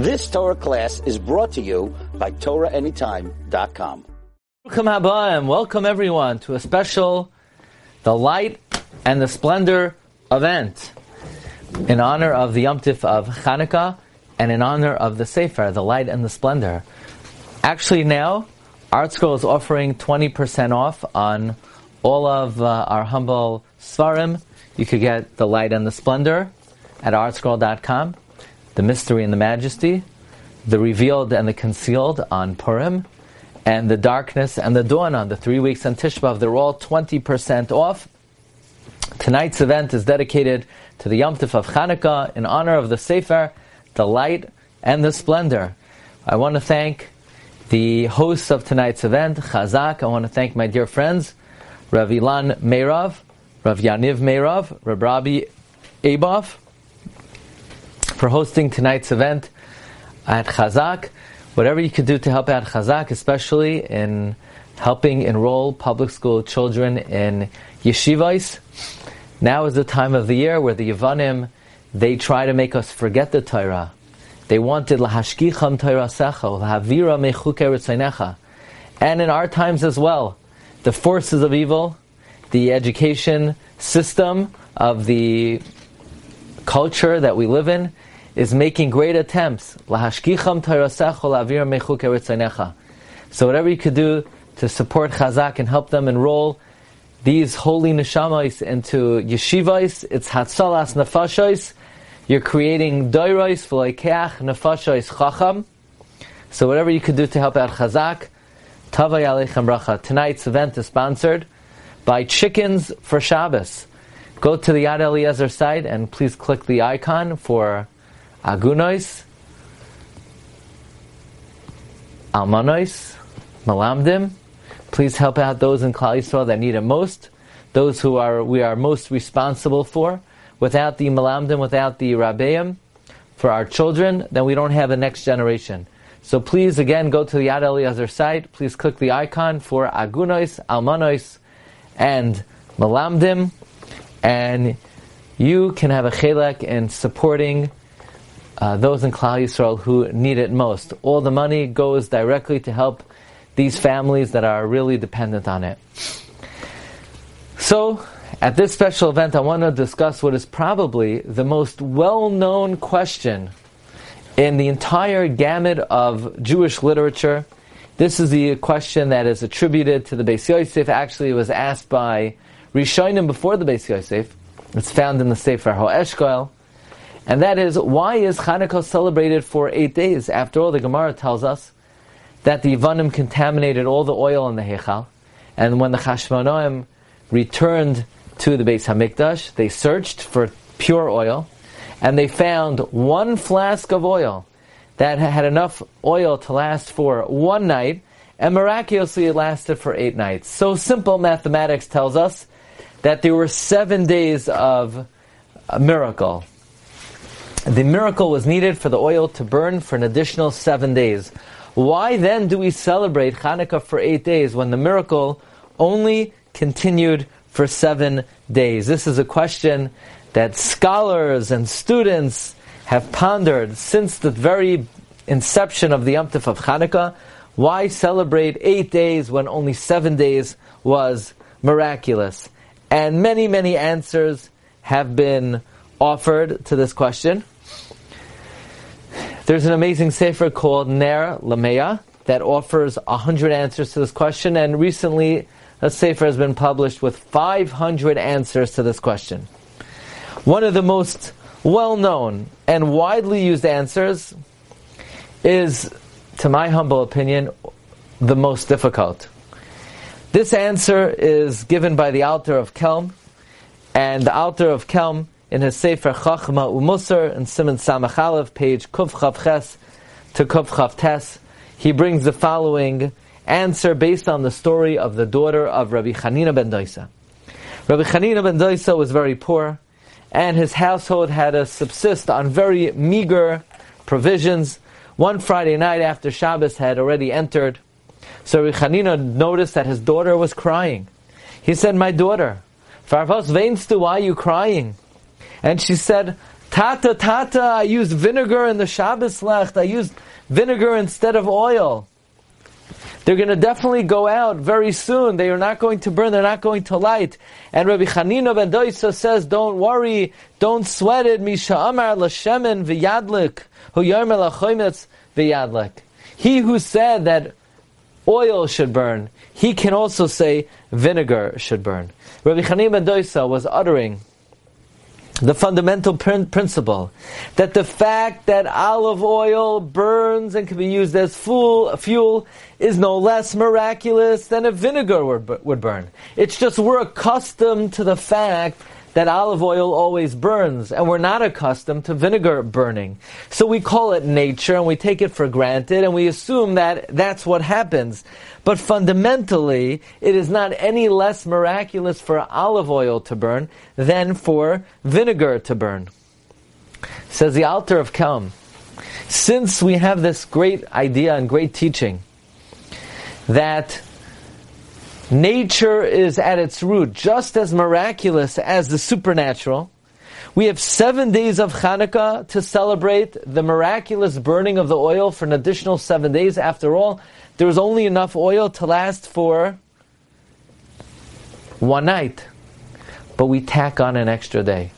This Torah class is brought to you by TorahAnytime.com. Welcome Habayim. Welcome everyone to a special The Light and the Splendor event in honor of the Yom Tif of Hanukkah and in honor of the Sefer, The Light and the Splendor. Actually now, ArtScroll is offering 20% off on all of uh, our humble Svarim. You could get The Light and the Splendor at artscroll.com, The Mystery and the Majesty, The Revealed and the Concealed on Purim, and The Darkness and the Dawn on the three weeks on Tisha B'Av. They're all 20% off. Tonight's event is dedicated to the Yom Tif of Chanukah in honor of the Sefer, the light and the splendor. I want to thank the hosts of tonight's event, Chazak. I want to thank my dear friends, Rav Ilan Meirov, Rav Yaniv Meirov, Rav Rabbi Abov, for hosting tonight's event at Chazak. Whatever you could do to help out Chazak, especially in helping enroll public school children in yeshivas. Now is the time of the year where the Yavanim, they try to make us forget the Torah. They wanted lahashkicham Torah secha, lahavira mechuke And in our times as well, the forces of evil, the education system of the culture that we live in, is making great attempts. So whatever you could do to support Chazak and help them enroll these holy neshamas into yeshivais, it's hatzalas nefashos. You're creating doiros v'loikeach nefashos chacham. So whatever you could do to help out Chazak, Tavay Aleichem Bracha. Tonight's event is sponsored by Chickens for Shabbos. Go to the Yad Eliezer site and please click the icon for Agunois, Almanois, Malamdim, Please help out those in Klal Yisrael that need it most, those who are we are most responsible for. Without the Malamdim, without the Rabbeim, for our children, then we don't have a next generation. So please, again, go to the Yad Eliezer site. Please click the icon for Agunois, Almanois, and Malamdim, and you can have a chelek in supporting uh, those in Klal Yisrael who need it most. All the money goes directly to help these families that are really dependent on it. So, at this special event, I want to discuss what is probably the most well known question in the entire gamut of Jewish literature. This is the question that is attributed to the Beis Yosef. Actually, it was asked by Rishonim before the Beis Yosef. It's found in the Sefer Ho'eshkoel. And that is, why is Hanukkah celebrated for eight days? After all, the Gemara tells us that the Ivanim contaminated all the oil in the Hechal, and when the Chashmonaim returned to the Beis Hamikdash, they searched for pure oil, and they found one flask of oil that had enough oil to last for one night, and miraculously it lasted for eight nights. So simple mathematics tells us that there were seven days of a miracle. The miracle was needed for the oil to burn for an additional seven days. Why then do we celebrate Hanukkah for eight days when the miracle only continued for seven days? This is a question that scholars and students have pondered since the very inception of the Yom of Hanukkah. Why celebrate eight days when only seven days was miraculous? And many, many answers have been offered to this question. There's an amazing sefer called Ner Lameya that offers a hundred answers to this question, and recently a sefer has been published with 500 answers to this question. One of the most well-known and widely used answers is, to my humble opinion, the most difficult. This answer is given by the Alter of Kelm, and the Alter of Kelm in his Sefer Chachma Umusar in Simon Samachalev, page Kuf Chav Ches to Kuf Chav Tes, he brings the following answer based on the story of the daughter of Rabbi Chanina ben Doisa. Rabbi Chanina ben Doisa was very poor, and his household had to subsist on very meager provisions. One Friday night after Shabbos had already entered, so Rabbi Chanina noticed that his daughter was crying. He said, My daughter, Farvos Vainstu, why are you crying? And she said, Tata, tata, I used vinegar in the Shabbos lech. I used vinegar instead of oil. They're going to definitely go out very soon. They are not going to burn. They're not going to light. And Rabbi Chanina ben Doisa says, "Don't worry, don't sweat it." Misha Amar l'shemen v'yadlik hu yarmel v'yadlik. He who said that oil should burn, he can also say vinegar should burn. Rabbi Chanina ben Doisa was uttering the fundamental principle that the fact that olive oil burns and can be used as fuel, fuel is no less miraculous than a vinegar would, would burn. It's just we're accustomed to the fact that olive oil always burns, and we're not accustomed to vinegar burning. So we call it nature, and we take it for granted, and we assume that that's what happens. But fundamentally, it is not any less miraculous for olive oil to burn than for vinegar to burn. Says the Alter of Kelm, since we have this great idea and great teaching that nature is at its root just as miraculous as the supernatural, we have seven days of Hanukkah to celebrate the miraculous burning of the oil for an additional seven days. After all, there was only enough oil to last for one night. But we tack on an extra day.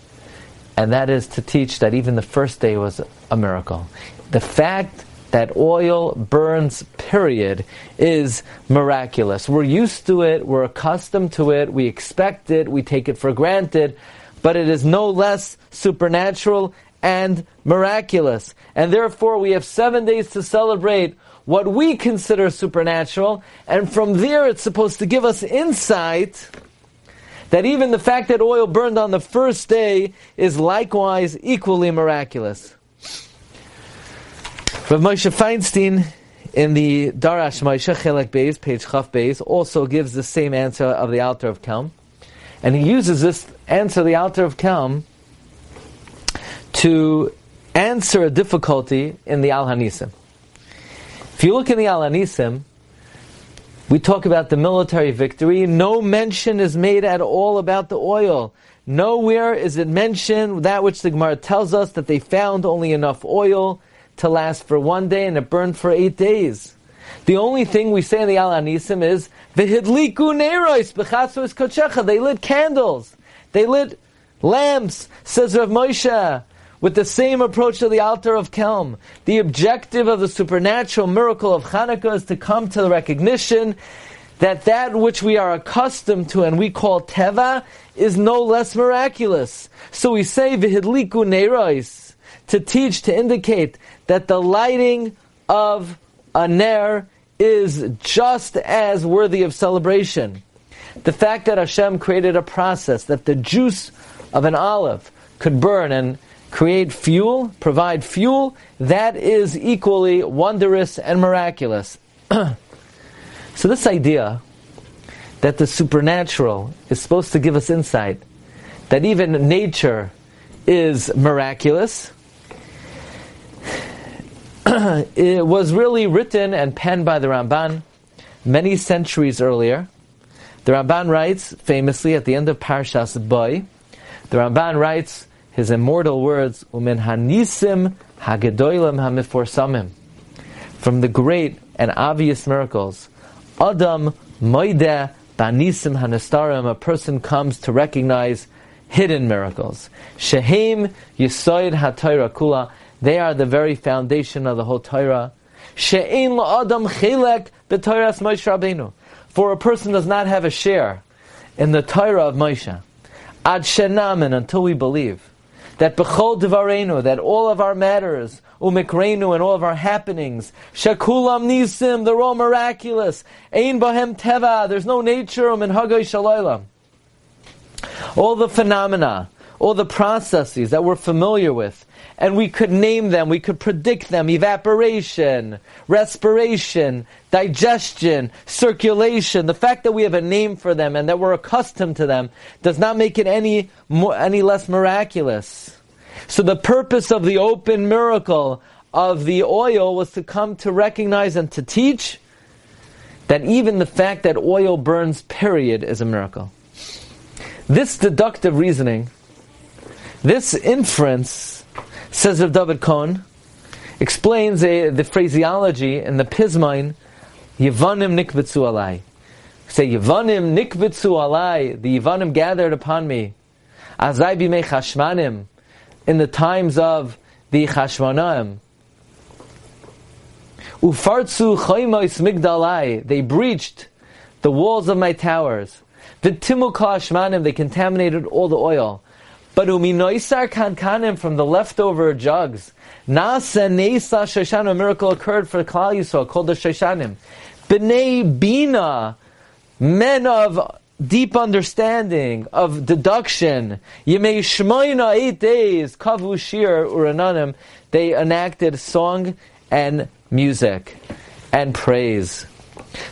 And that is to teach that even the first day was a miracle. The fact that oil burns, period, is miraculous. We're used to it, we're accustomed to it, we expect it, we take it for granted, but it is no less supernatural and miraculous. And therefore, we have seven days to celebrate what we consider supernatural, and from there it's supposed to give us insight that even the fact that oil burned on the first day is likewise equally miraculous. Rav Moshe Feinstein in the Darash Moshe Chelek Beis, page Chaf Beis, also gives the same answer of the Alter of Kelm. And he uses this answer, the Alter of Kelm, to answer a difficulty in the Al Hanisim. If you look in the Al Hanisim, we talk about the military victory. No mention is made at all about the oil. Nowhere is it mentioned that which the Gemara tells us that they found only enough oil to last for one day and it burned for eight days. The only thing we say in the Al Hanisim is v'hidliku neiros b'chatzos kochecha. They lit candles. They lit lamps. Says Rav Moshe with the same approach to the Alter of Kelm. The objective of the supernatural miracle of Hanukkah is to come to the recognition that that which we are accustomed to and we call teva is no less miraculous. So we say v'hidliku neiros to teach, to indicate that the lighting of a ner is just as worthy of celebration. The fact that Hashem created a process that the juice of an olive could burn and create fuel, provide fuel, that is equally wondrous and miraculous. so, this idea that the supernatural is supposed to give us insight, that even nature is miraculous, it was really written and penned by the Ramban many centuries earlier. The Ramban writes famously at the end of Parshas Boy, the Ramban writes, his immortal words, "Umin hanisim hagedolim hamiforsamim," from the great and obvious miracles. Adam moide banisim hanastarim. A person comes to recognize hidden miracles. Shehem yisoid hatayra kula. They are the very foundation of the whole Torah. She'ein la'adam chelek b'Torahs Moshe Rabbeinu. For a person does not have a share in the Torah of Moshe. Ad shenamen, until we believe that bechol devarenu, that all of our matters, umikreinu, and all of our happenings, shakulam nisim, they're all miraculous. Ein bahem teva, there's no nature, umin hagay shalaylam. All the phenomena, all the processes that we're familiar with, and we could name them, we could predict them evaporation, respiration, digestion, circulation. The fact that we have a name for them and that we're accustomed to them does not make it any, more, any less miraculous. So the purpose of the open miracle of the oil was to come to recognize and to teach that even the fact that oil burns, period, is a miracle. This deductive reasoning, this inference, Says Rav David Cohn, explains the phraseology in the Pismine, Yevanim nikbetzu alai. Say, Yevanim nikbetzu alai, the Yevanim gathered upon me. Azai bimei chashmanim, in the times of the Chashmanaim. Ufartzu chaymois migdalai, they breached the walls of my towers. V'timu kashmanim, they contaminated all the oil. But uminoisar kankanim from the leftover jugs. Nasa nesa shoshanim, a miracle occurred for Klal Yisrael, called the shoshanim. B'nei bina, men of deep understanding, of deduction. Yemei shmoina, eight days, kavu shir urananim, they enacted song and music and praise.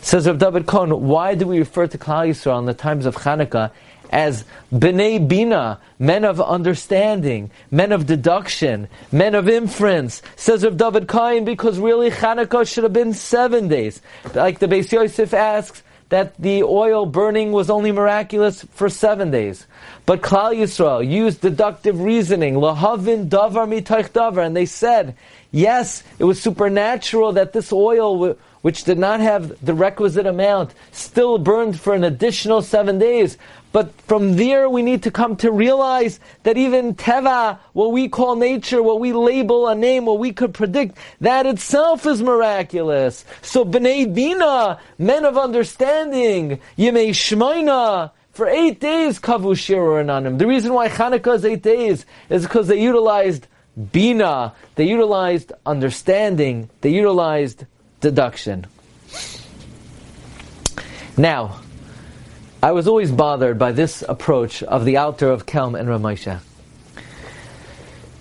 Says Rav David Cohn, why do we refer to Klal Yisrael in the times of Hanukkah as Bnei Bina, men of understanding, men of deduction, men of inference? Says Rav David Cohn, because really Hanukkah should have been seven days. Like the Beis Yosef asks, that the oil burning was only miraculous for seven days. But Klal Yisrael used deductive reasoning, lahavin davar mitaych davar, and they said, yes, it was supernatural that this oil which did not have the requisite amount, still burned for an additional seven days. But from there, we need to come to realize that even teva, what we call nature, what we label a name, what we could predict, that itself is miraculous. So bnei bina, men of understanding, yemei shmaina, for eight days kavu shiru ananim. The reason why Hanukkah is eight days is because they utilized bina, they utilized understanding, they utilized deduction. Now, I was always bothered by this approach of the Alter of Kelm and Ramesha.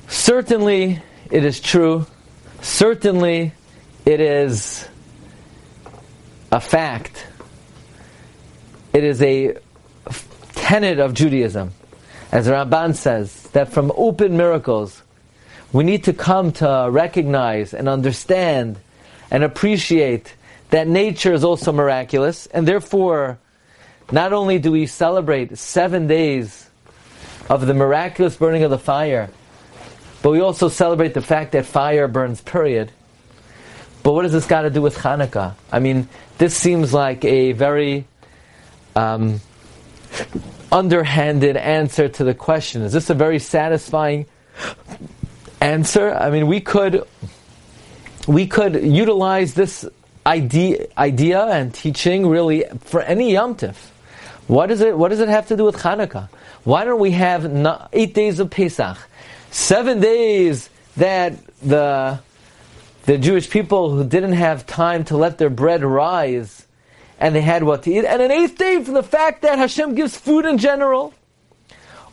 Certainly, it is true. Certainly, it is a fact. It is a tenet of Judaism, as Ramban says, that from open miracles, we need to come to recognize and understand and appreciate that nature is also miraculous, and therefore, not only do we celebrate seven days of the miraculous burning of the fire, but we also celebrate the fact that fire burns, period. But what does this got to do with Hanukkah? I mean, this seems like a very um, underhanded answer to the question. Is this a very satisfying answer? I mean, we could we could utilize this idea, idea and teaching really for any Yom Tif. What, is it, what does it have to do with Hanukkah? Why don't we have eight days of Pesach? Seven days that the, the Jewish people who didn't have time to let their bread rise and they had what to eat, and an eighth day for the fact that Hashem gives food in general.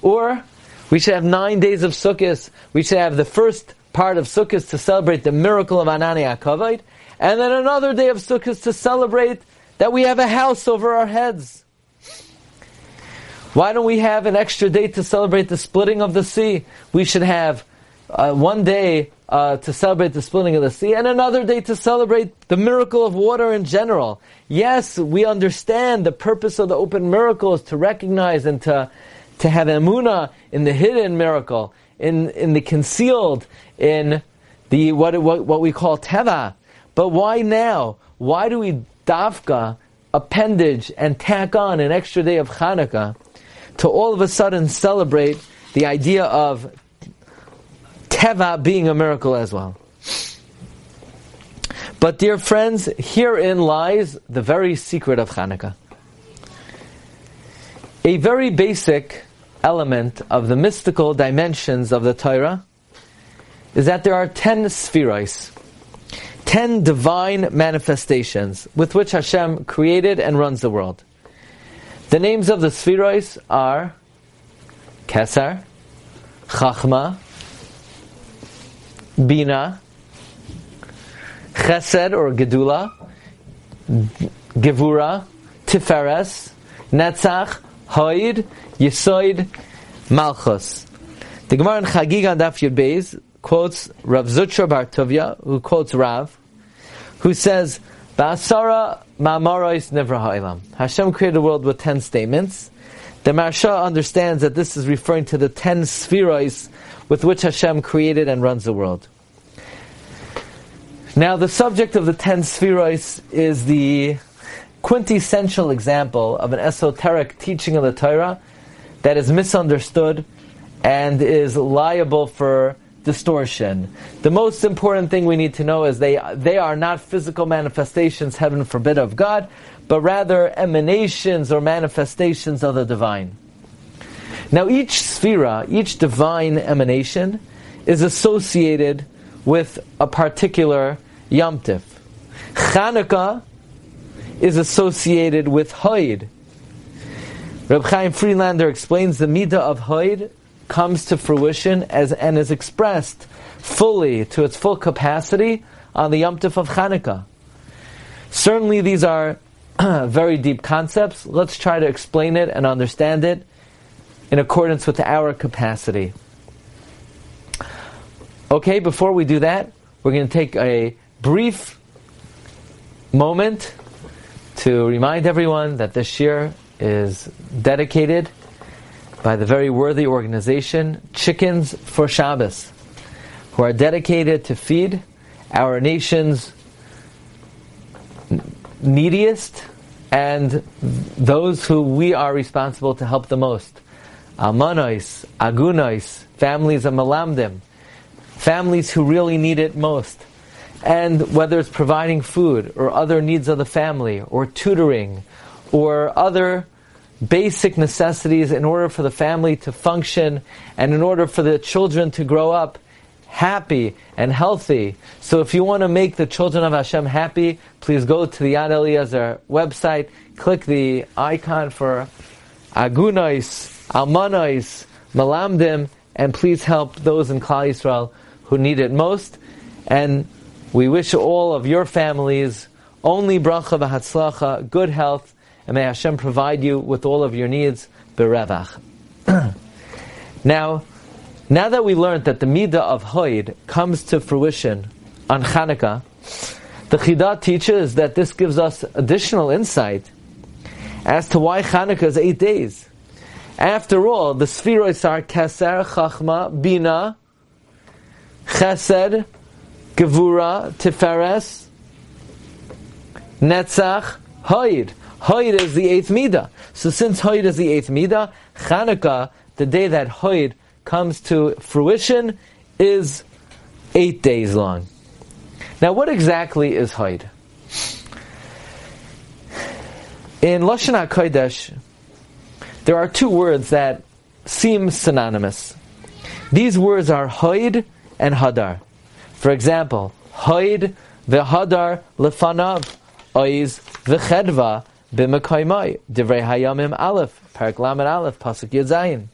Or we should have nine days of Sukkot. We should have the first part of Sukkot to celebrate the miracle of Anani Akavite, and then another day of Sukkot to celebrate that we have a house over our heads. Why don't we have an extra day to celebrate the splitting of the sea? We should have uh, one day uh, to celebrate the splitting of the sea, and another day to celebrate the miracle of water in general. Yes, we understand the purpose of the open miracle is to recognize and to, to have emuna in the hidden miracle in, in the concealed, in the what, what, what we call teva. But why now? Why do we dafka, appendage, and tack on an extra day of Hanukkah to all of a sudden celebrate the idea of teva being a miracle as well? But dear friends, herein lies the very secret of Hanukkah. A very basic element of the mystical dimensions of the Torah is that there are ten spheres, ten divine manifestations with which Hashem created and runs the world. The names of the spheres are Kesar, Chachma, Bina, Chesed or Gedula, Gevura, Tiferes, Netzach, Hoid, Yisoid, Malchus. The Gemara in Chagiga Daf Yud quotes Rav Zutra Bar Tovia, who quotes Rav, who says, Ba'asara ma'amarais nevra ha'ilam. Hashem created the world with ten statements. The Maharsha understands that this is referring to the ten spheres with which Hashem created and runs the world. Now, the subject of the ten spheros is the quintessential example of an esoteric teaching of the Torah that is misunderstood and is liable for distortion. The most important thing we need to know is they, they are not physical manifestations, heaven forbid, of God, but rather emanations or manifestations of the divine. Now, each sphera, each divine emanation, is associated with a particular yomtiv. Chanukah is associated with Hoid. Reb Chaim Friedlander explains the midah of Hoid comes to fruition as and is expressed fully to its full capacity on the yomtiv of Chanukah. Certainly, these are very deep concepts. Let's try to explain it and understand it in accordance with our capacity. Okay, before we do that, we're going to take a brief moment to remind everyone that this year is dedicated by the very worthy organization Chickens for Shabbos, who are dedicated to feed our nation's neediest and those who we are responsible to help the most. Almanois, agunois, families of malamdim, families who really need it most. And whether it's providing food or other needs of the family or tutoring or other basic necessities in order for the family to function and in order for the children to grow up happy and healthy. So if you want to make the children of Hashem happy, please go to the Yad Eliezer website, click the icon for Agunois, Almanais, Malamdim, and please help those in Klal Yisrael who need it most. And we wish all of your families only bracha v'hatzlacha, good health, and may Hashem provide you with all of your needs, berevach. now, now that we learned that the midah of Hoid comes to fruition on Chanukah, the Chidah teaches that this gives us additional insight as to why Chanukah is eight days. After all, the spheroids are Keser, Chachma, Bina, Chesed, Gevura, Tiferes, Netzach, Hoid. Hoid is the eighth midah. So since Hoyd is the eighth midah, Chanukah, the day that Hoyd comes to fruition, is eight days long. Now, what exactly is Hoyd? In Lashon HaKodesh, there are two words that seem synonymous. These words are Hoyd and Hadar. For example, Hoid v'Hadar lefanav, Oiz v'Chedva Divrei Hayamim Aleph, Aleph, Pasuk.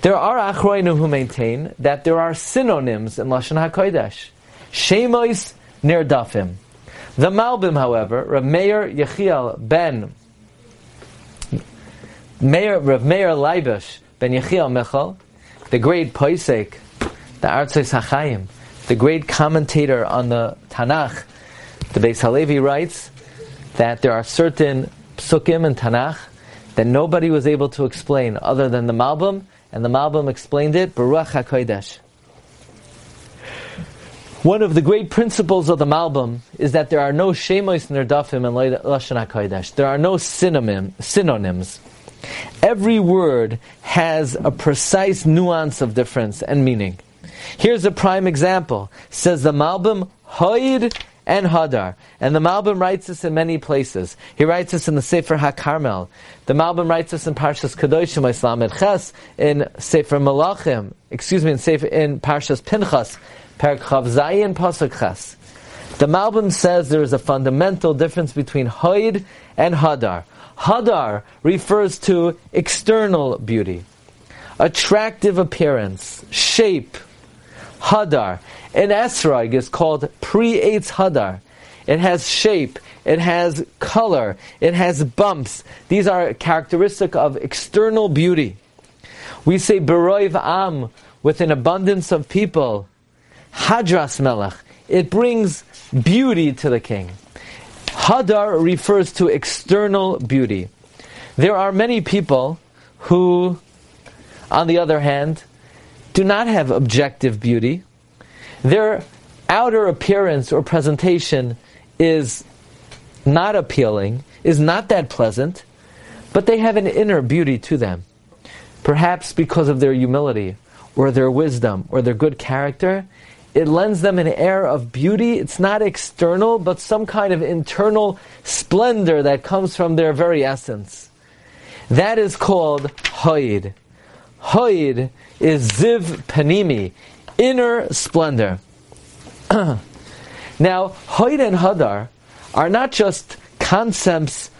There are Achroinu who maintain that there are synonyms in Lashon HaKodesh. Shemois Nirdafim. The Malbim, however, Rav Meir Yechiel ben Meir, Rav Meir Leibush ben Yechiel Michal, the great Poisek, the Artzos HaChaim, the great commentator on the Tanakh, the Beis Halevi writes that there are certain psukim in Tanakh that nobody was able to explain other than the Malbim, and the Malbim explained it, Baruch HaKodesh. One of the great principles of the Malbim is that there are no Shemois Nerdafim in Lashon HaKodesh. There are no synonyms. Every word has a precise nuance of difference and meaning. Here's a prime example. Says the Malbim, Hoid and Hadar. And the Malbim writes this in many places. He writes this in the Sefer HaKarmel. The Malbim writes this in Parshas Kedoshim Islam Ches, in Sefer Malachim, excuse me, in Sefer in Parshas Pinchas, Chav Zayin Pasuk Ches. The Malbim says there is a fundamental difference between Hoid and Hadar. Hadar refers to external beauty, attractive appearance, shape. Hadar. An esrog is called pre-eitz hadar. It has shape, it has color, it has bumps. These are characteristic of external beauty. We say beroiv am with an abundance of people. Hadras melech. It brings beauty to the king. Hadar refers to external beauty. There are many people who, on the other hand, do not have objective beauty. Their outer appearance or presentation is not appealing, is not that pleasant, but they have an inner beauty to them. Perhaps because of their humility, or their wisdom, or their good character, it lends them an air of beauty. It's not external, but some kind of internal splendor that comes from their very essence. That is called Hoid. Hoid is Ziv Panimi, inner splendor. now, Hoid and Hadar are not just concepts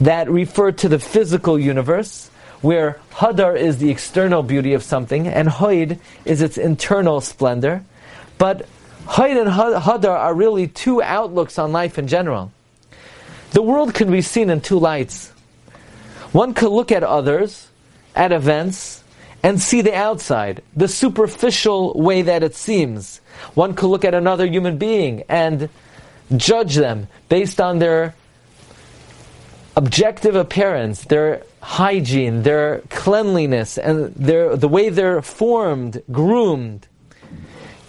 that refer to the physical universe, where Hadar is the external beauty of something, and Hoid is its internal splendor. But Hoid and Hadar are really two outlooks on life in general. The world can be seen in two lights. One could look at others, at events, and see the outside, the superficial way that it seems. One could look at another human being and judge them based on their objective appearance, their hygiene, their cleanliness, and their, the way they're formed, groomed.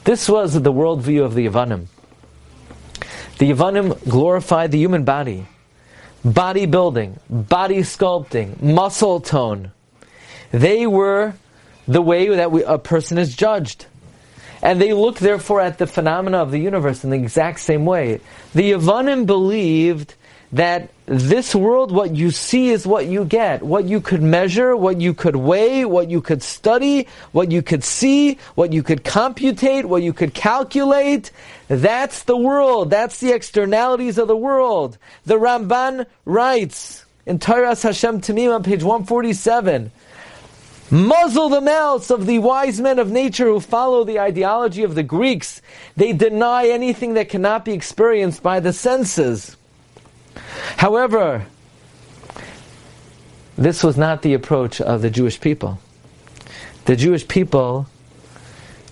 This was the worldview of the Yavanim. The Yavanim glorified the human body, bodybuilding, body sculpting, muscle tone. They were the way that we, a person is judged. And they look, therefore, at the phenomena of the universe in the exact same way. The Yavanim believed that this world, what you see is what you get. What you could measure, what you could weigh, what you could study, what you could see, what you could computate, what you could calculate. That's the world. That's the externalities of the world. The Ramban writes in Toras Hashem Tamim on page 147, Muzzle the mouths of the wise men of nature who follow the ideology of the Greeks. They deny anything that cannot be experienced by the senses. However, this was not the approach of the Jewish people. The Jewish people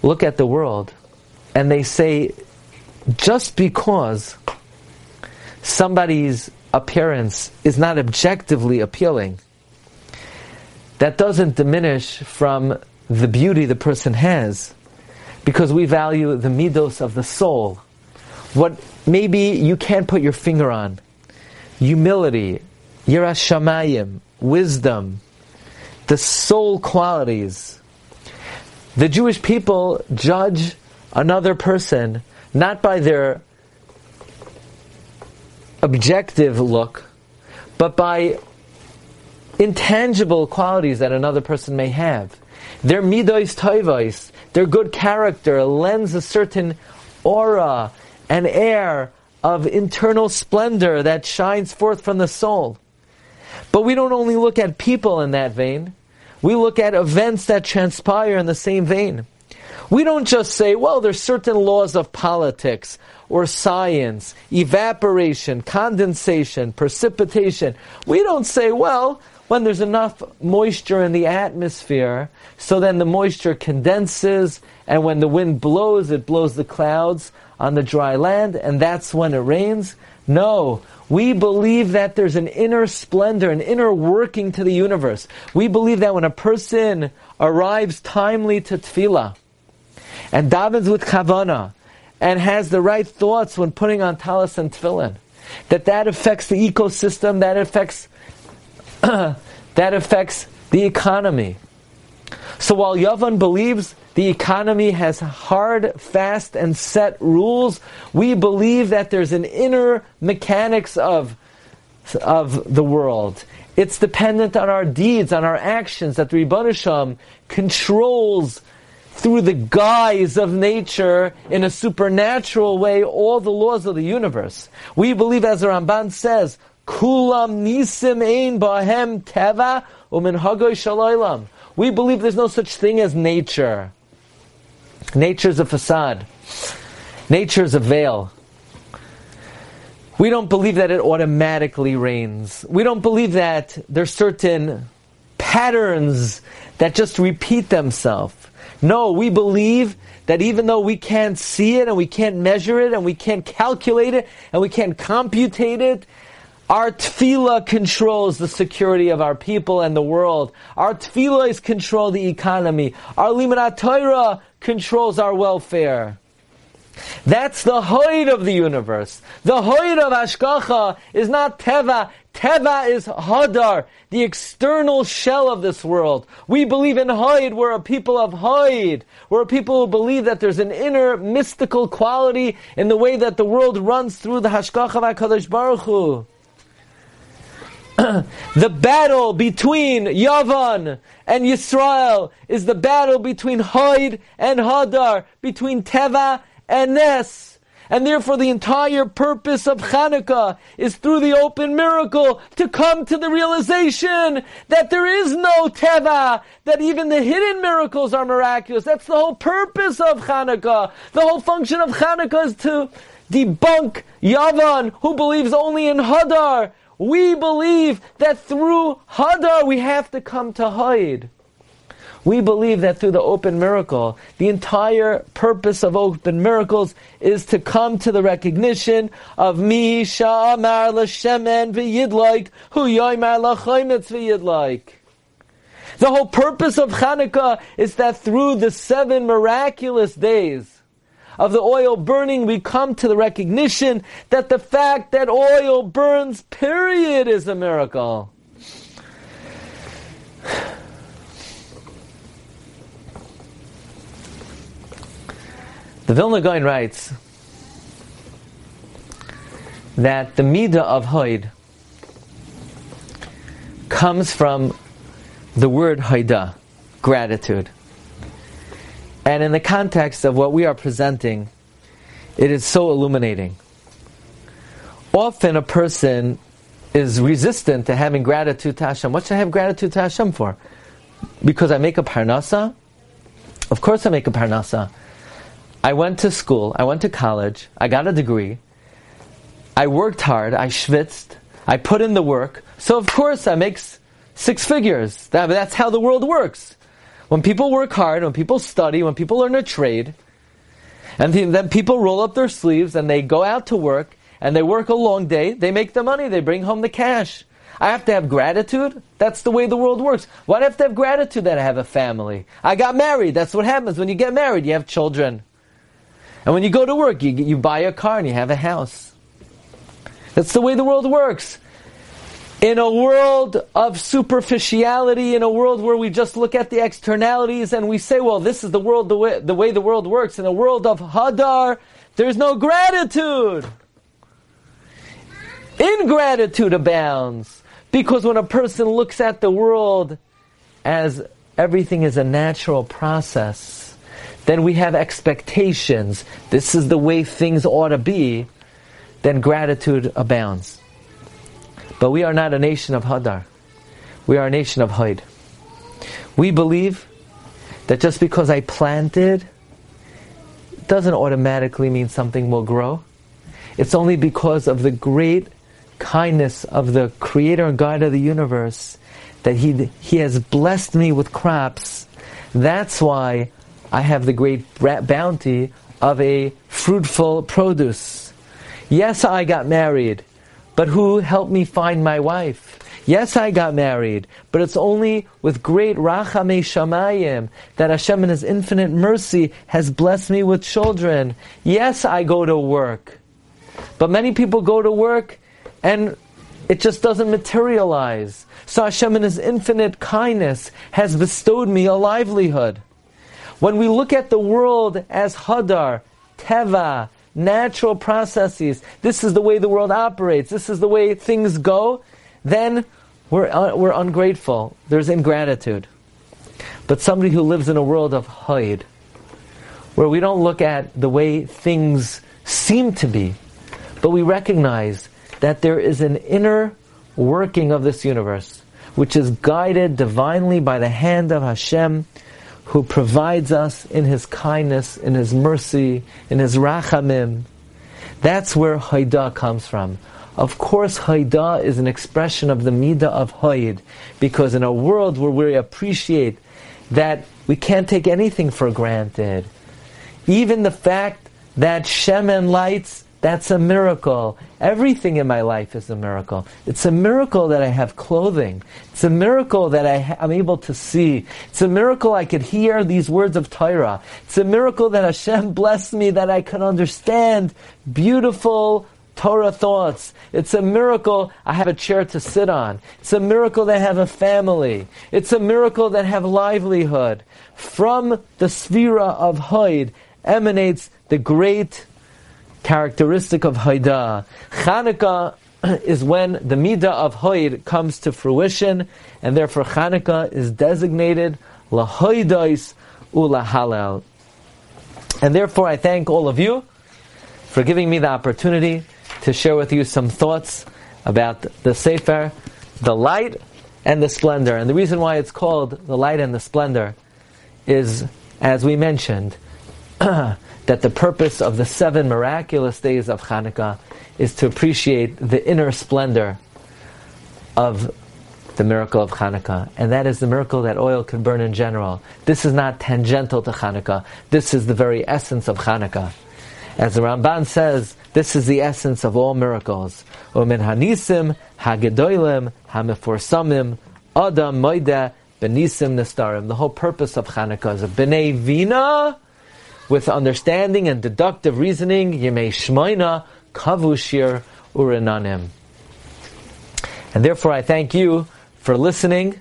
look at the world and they say, just because somebody's appearance is not objectively appealing, that doesn't diminish from the beauty the person has, because we value the midos of the soul. What maybe you can't put your finger on humility, yiras shamayim, wisdom, the soul qualities. The Jewish people judge another person not by their objective look, but by intangible qualities that another person may have. Their midos toivos, their good character lends a certain aura and air of internal splendor that shines forth from the soul. But we don't only look at people in that vein, we look at events that transpire in the same vein. We don't just say, well, there's certain laws of politics or science, evaporation, condensation, precipitation. We don't say, well, when there's enough moisture in the atmosphere, so then the moisture condenses, and when the wind blows, it blows the clouds on the dry land, and that's when it rains. No, we believe that there's an inner splendor, an inner working to the universe. We believe that when a person arrives timely to tefillah and davens with kavana and has the right thoughts when putting on talis and tefillin, that that affects the ecosystem, that affects that affects the economy. So while Yavan believes the economy has hard, fast, and set rules. We believe that there's an inner mechanics of, of the world. It's dependent on our deeds, on our actions, that the Rebbeinu controls through the guise of nature in a supernatural way all the laws of the universe. We believe, as the Ramban says, Kulam nisim ein bahem teva shalaylam. We believe there's no such thing as nature. Nature is a facade. Nature is a veil. We don't believe that it automatically rains. We don't believe that there's certain patterns that just repeat themselves. No, we believe that even though we can't see it and we can't measure it and we can't calculate it and we can't computate it, Our tefillah controls the security of our people and the world. Our tefillahs control the economy. Our limanat Torah controls our welfare. That's the height of the universe. The height of Ashkacha is not Teva. Teva is Hadar, the external shell of this world. We believe in Haid. We're a people of Haid. We're a people who believe that there's an inner mystical quality in the way that the world runs through the Hashkacha of HaKadosh Baruch Hu. the battle between Yavan and Yisrael is the battle between Hoid and Hadar, between Teva and Nes. And therefore the entire purpose of Hanukkah is through the open miracle to come to the realization that there is no Teva, that even the hidden miracles are miraculous. That's the whole purpose of Hanukkah. The whole function of Hanukkah is to debunk Yavan, who believes only in Hadar, we believe that through Hadar we have to come to Haid. We believe that through the open miracle, the entire purpose of open miracles is to come to the recognition of Mi Sha'amar L'Shemen V'Yidlaik Hu Yoymar L'Chaymetz V'Yidlaik. The whole purpose of Hanukkah is that through the seven miraculous days, of the oil burning, we come to the recognition that the fact that oil burns, period, is a miracle. The Vilna Gaon writes that the midah of Hoid comes from the word Haida, gratitude. And in the context of what we are presenting, it is so illuminating. Often a person is resistant to having gratitude to Hashem. What should I have gratitude to Hashem for? Because I make a parnasa? Of course I make a parnasa. I went to school, I went to college, I got a degree, I worked hard, I schwitzed, I put in the work, so of course I make six figures. That, that's how the world works. When people work hard, when people study, when people learn a trade, and then people roll up their sleeves and they go out to work and they work a long day, they make the money, they bring home the cash. I have to have gratitude. That's the way the world works. Why do I have to have gratitude that I have a family? I got married. That's what happens when you get married. You have children. And when you go to work, you, you buy a car and you have a house. That's the way the world works in a world of superficiality, in a world where we just look at the externalities and we say, well, this is the world, the way the, way the world works. In a world of hadar, there's no gratitude. Ingratitude abounds. Because when a person looks at the world as everything is a natural process, then we have expectations. This is the way things ought to be. Then gratitude abounds. But we are not a nation of Hadar. We are a nation of Haid. We believe that just because I planted doesn't automatically mean something will grow. It's only because of the great kindness of the creator and God of the universe that he, he has blessed me with crops. That's why I have the great bounty of a fruitful produce. Yes, I got married. But who helped me find my wife? Yes, I got married, but it's only with great rachame shamayim that Hashem in His infinite mercy has blessed me with children. Yes, I go to work. But many people go to work and it just doesn't materialize. So Hashem in His infinite kindness has bestowed me a livelihood. When we look at the world as Hadar, Teva, natural processes, this is the way the world operates, this is the way things go, then we're, uh, we're ungrateful. There's ingratitude. But somebody who lives in a world of Haid, where we don't look at the way things seem to be, but we recognize that there is an inner working of this universe, which is guided divinely by the hand of Hashem, who provides us in His kindness, in His mercy, in His rachamim. That's where Haida comes from. Of course, Haida is an expression of the midah of Haid, because in a world where we appreciate that we can't take anything for granted, even the fact that Shemen lights That's a miracle. Everything in my life is a miracle. It's a miracle that I have clothing. It's a miracle that I am able to see. It's a miracle I could hear these words of Torah. It's a miracle that Hashem blessed me that I could understand beautiful Torah thoughts. It's a miracle I have a chair to sit on. It's a miracle that I have a family. It's a miracle that I have livelihood. From the Sphira of Hoid emanates the great characteristic of Haida. Chanukah is when the Midah of Hoid comes to fruition, and therefore Chanukah is designated Lahoidais Ula Halal. And therefore I thank all of you for giving me the opportunity to share with you some thoughts about the Sefer, the light and the splendor. And the reason why it's called the light and the splendor is, as we mentioned, that the purpose of the seven miraculous days of Hanukkah is to appreciate the inner splendor of the miracle of Hanukkah, and that is the miracle that oil can burn in general. This is not tangential to Hanukkah. This is the very essence of Hanukkah. As the Ramban says, this is the essence of all miracles. Umin hanisim, hagedoilim, hamiforsamim, adam moida, benisim nestarim. The whole purpose of Hanukkah is a b'nei vina, with understanding and deductive reasoning, Yemei Shmoina, Kavushir, Urinanim. And therefore, I thank you for listening.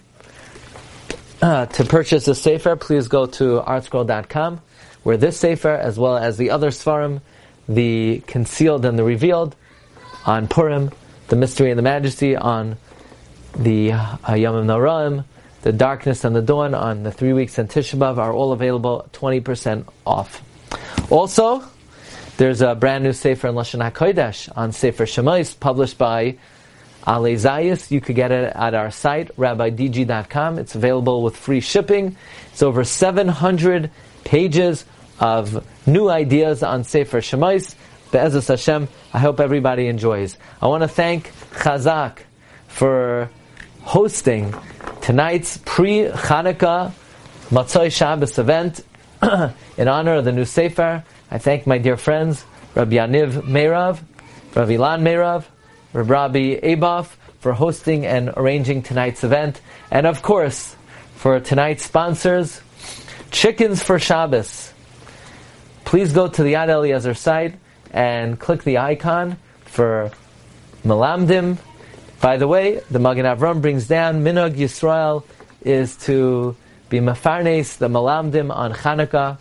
Uh, to purchase the Sefer, please go to artscroll.com, where this Sefer, as well as the other Svarim, the concealed and the revealed, on Purim, the mystery and the majesty, on the uh, Yom Noraim, the darkness and the dawn on the three weeks in Tisha B'Av are all available 20% off. Also, there's a brand new Sefer in Lashon HaKodesh on Sefer Shemais published by Ale Zayas. You could get it at our site, rabbidg.com. It's available with free shipping. It's over 700 pages of new ideas on Sefer Shemais. Be'ezus Hashem, I hope everybody enjoys. I want to thank Chazak for hosting tonight's pre-Chanukah Matzoi Shabbos event in honor of the new Sefer. I thank my dear friends, Rabbi Yaniv Meirov, Rabbi Ilan Meirov, Rabbi Abaf for hosting and arranging tonight's event. And of course, for tonight's sponsors, Chickens for Shabbos. Please go to the Yad Eliezer site and click the icon for Malamdim by the way, the Magen Avram brings down Minog Yisrael is to be Mefarnes, the Malamdim on Chanukah.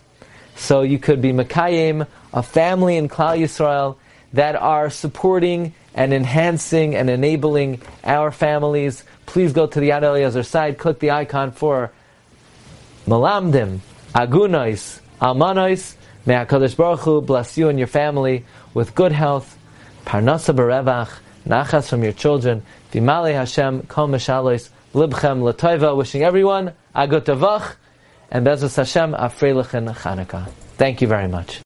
So you could be Mekayim, a family in Klal Yisrael that are supporting and enhancing and enabling our families. Please go to the Yad Eliezer side, click the icon for Malamdim, Agunais, Almanois. May HaKadosh Baruch Hu bless you and your family with good health, Parnasa Barevach, nachas from your children. Vimale Hashem kol mishalois libchem latoiva. Wishing everyone a good tavach and bezus Hashem afreilichen Chanukah. Thank you very much.